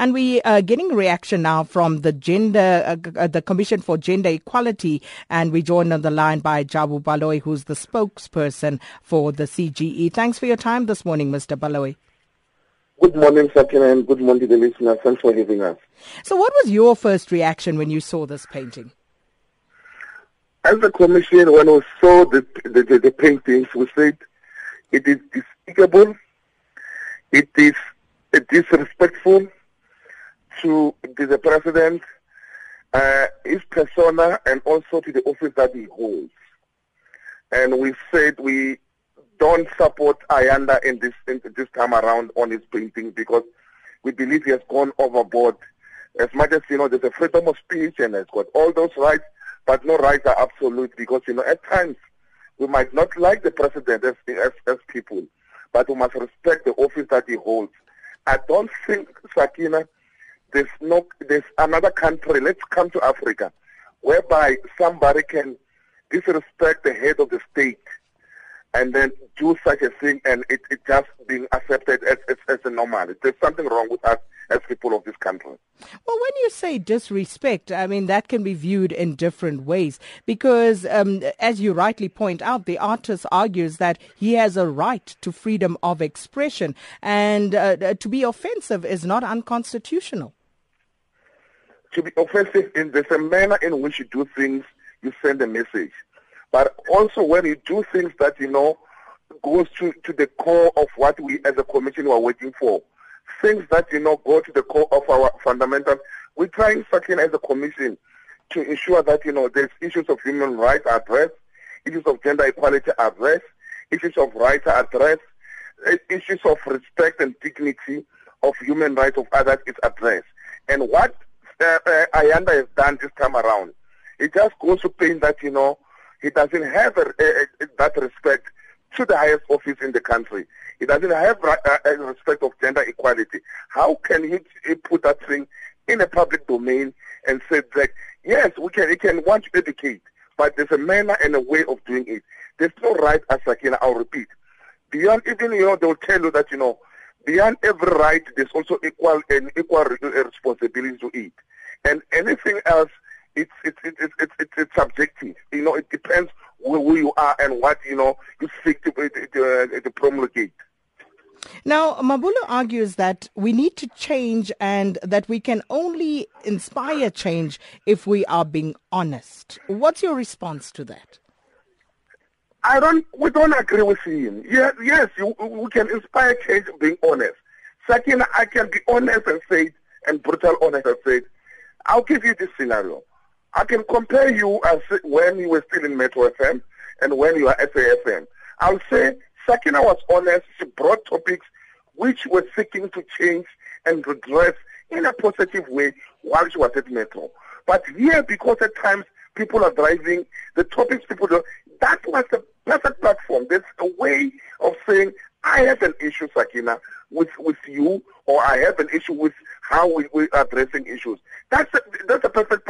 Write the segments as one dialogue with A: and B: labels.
A: And we are getting reaction now from the gender, uh, uh, the Commission for Gender Equality. And we joined on the line by Jabu Baloyi, who's the spokesperson for the CGE. Thanks for your time this morning, Mr. Baloyi.
B: Good morning, Sakina, and good morning to the listeners. Thanks for having us.
A: So, what was your first reaction when you saw this painting?
B: As a commission, when we saw the, the, the, the paintings, we said it is despicable, it is disrespectful to the president, uh, his persona, and also to the office that he holds. And we said we don't support Ayanda in this in this time around on his painting because we believe he has gone overboard. As much as you know, there's a freedom of speech and has got all those rights, but no rights are absolute because you know at times we might not like the president as as, as people, but we must respect the office that he holds. I don't think Sakina, there's no there's another country. Let's come to Africa, whereby somebody can disrespect the head of the state and then do such a thing and it, it just being accepted as, as, as a normal. There's something wrong with us as people of this country.
A: Well, when you say disrespect, I mean, that can be viewed in different ways because, um, as you rightly point out, the artist argues that he has a right to freedom of expression and uh, to be offensive is not unconstitutional.
B: To be offensive, in, the manner in which you do things, you send a message. But also when you do things that, you know, goes to, to the core of what we as a commission were waiting for, things that, you know, go to the core of our fundamentals, we're trying, fucking as a commission, to ensure that, you know, there's issues of human rights are addressed, issues of gender equality are addressed, issues of rights are addressed, eh, issues of respect and dignity of human rights of others is addressed. And what uh, Ayanda has done this time around, it just goes to paint that, you know, he doesn't have a, a, a, that respect to the highest office in the country. He doesn't have uh, a, respect of gender equality. How can he, he, put that thing in a public domain and say that, yes, we can, he can want to educate, but there's a manner and a way of doing it. There's no right as Sakina, I'll repeat. Beyond even, you know, they'll tell you that, you know, beyond every right, there's also equal and equal responsibility to it. And anything else it's it's it's it's it's, it's subjective. You know, it depends who you are and what you know you seek to uh, to, uh, to promulgate.
A: Now, Mabulu argues that we need to change and that we can only inspire change if we are being honest. What's your response to that?
B: I don't. We don't agree with him. Yes, yes, you, we can inspire change being honest. Second, I can be honest and say, and brutal honest and say, I'll give you this scenario. I can compare you as when you were still in Metro FM and when you are SAFM. I'll say Sakina was honest. She brought topics which were seeking to change and redress in a positive way while she was at Metro. But here, because at times people are driving, the topics people do, that was the perfect platform. There's a way of saying, I have an issue, Sakina, with, with you, or I have an issue with how we, we are addressing issues. That's a, that's a perfect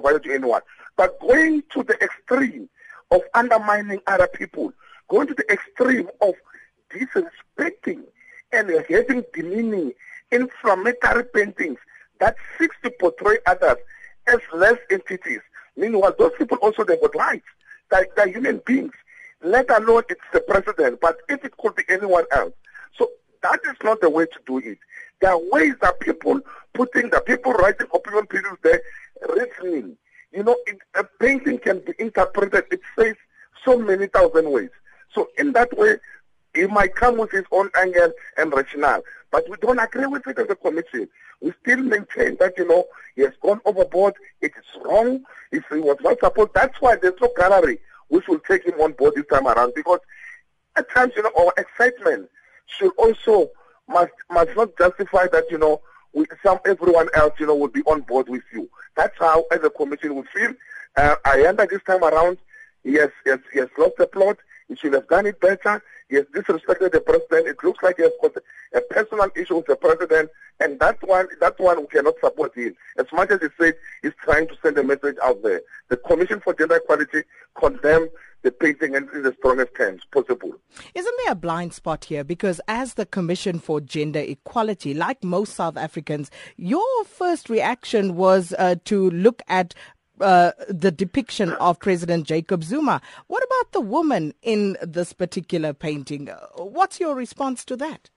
B: provided to anyone. But going to the extreme of undermining other people, going to the extreme of disrespecting and having demeaning, inflammatory paintings that seeks to portray others as less entities. Meanwhile, those people also they got rights. They're, they're human beings. Let alone it's the president, but if it could be anyone else. So that is not the way to do it. There are ways that people putting the people writing opinion pieces there, reasoning. You know, it, a painting can be interpreted. It says so many thousand ways. So in that way, he might come with his own angle and rationale. But we don't agree with it as a commission. We still maintain that, you know, he has gone overboard. It is wrong. If he was not supposed, that's why there's no gallery which will take him on board this time around. Because at times, you know, our excitement should also must must not justify that you know we, some everyone else you know will be on board with you. That's how as a commission we feel. Uh, Ayanda this time around, has, he has, he has lost the plot. He should have done it better. He has disrespected the president. It looks like he has a personal issue with the president, and that one, that one we cannot support him. As much as he said he's trying to send a message out there, the Commission for Gender Equality condemn the painting in, in the strongest terms possible.
A: Isn't there a blind spot here? Because as the Commission for Gender Equality, like most South Africans, your first reaction was uh, to look at uh, the depiction of President Jacob Zuma. What about the woman in this particular painting? What's your response to that?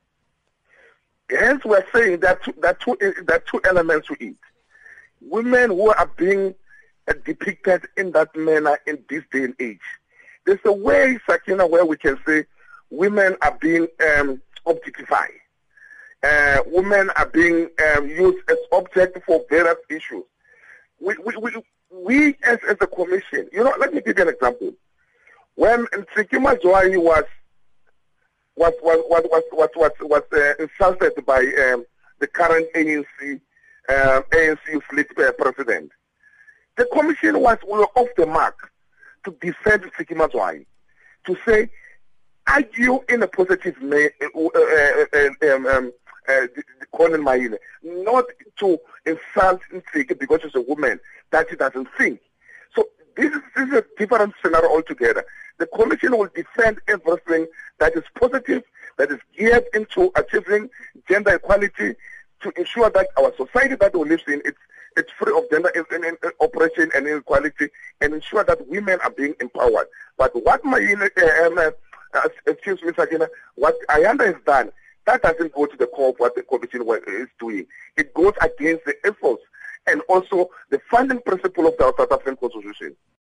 B: Hence, we're saying that that two that two elements to it. Women who are being uh, depicted in that manner in this day and age. There's a way, Sakina, where we can say women are being um, objectified. Uh, women are being um, used as object for various issues. We, we, we, we as, as a commission, you know, let me give you an example. When Ntsiki Mazwai was was was was was was, was, was uh, insulted by um, the current ANC uh, ANC fleet uh, president, the commission was we were off the mark to defend Ntsiki Mazwai, to say argue in a positive way, uh, uh, uh, um, um, uh, Collen Maine, not to insult Ntsiki because she's a woman that she doesn't think. So this is, this is a different scenario altogether. The Commission will defend everything that is positive, that is geared into achieving gender equality to ensure that our society that we live in it's it's free of gender oppression and inequality and ensure that women are being empowered. But what my uh, um, uh, excuse me, Sakina, what Ayanda has done that doesn't go to the core of what the commission is doing. It goes against the efforts and also the funding principle of the South African Constitution.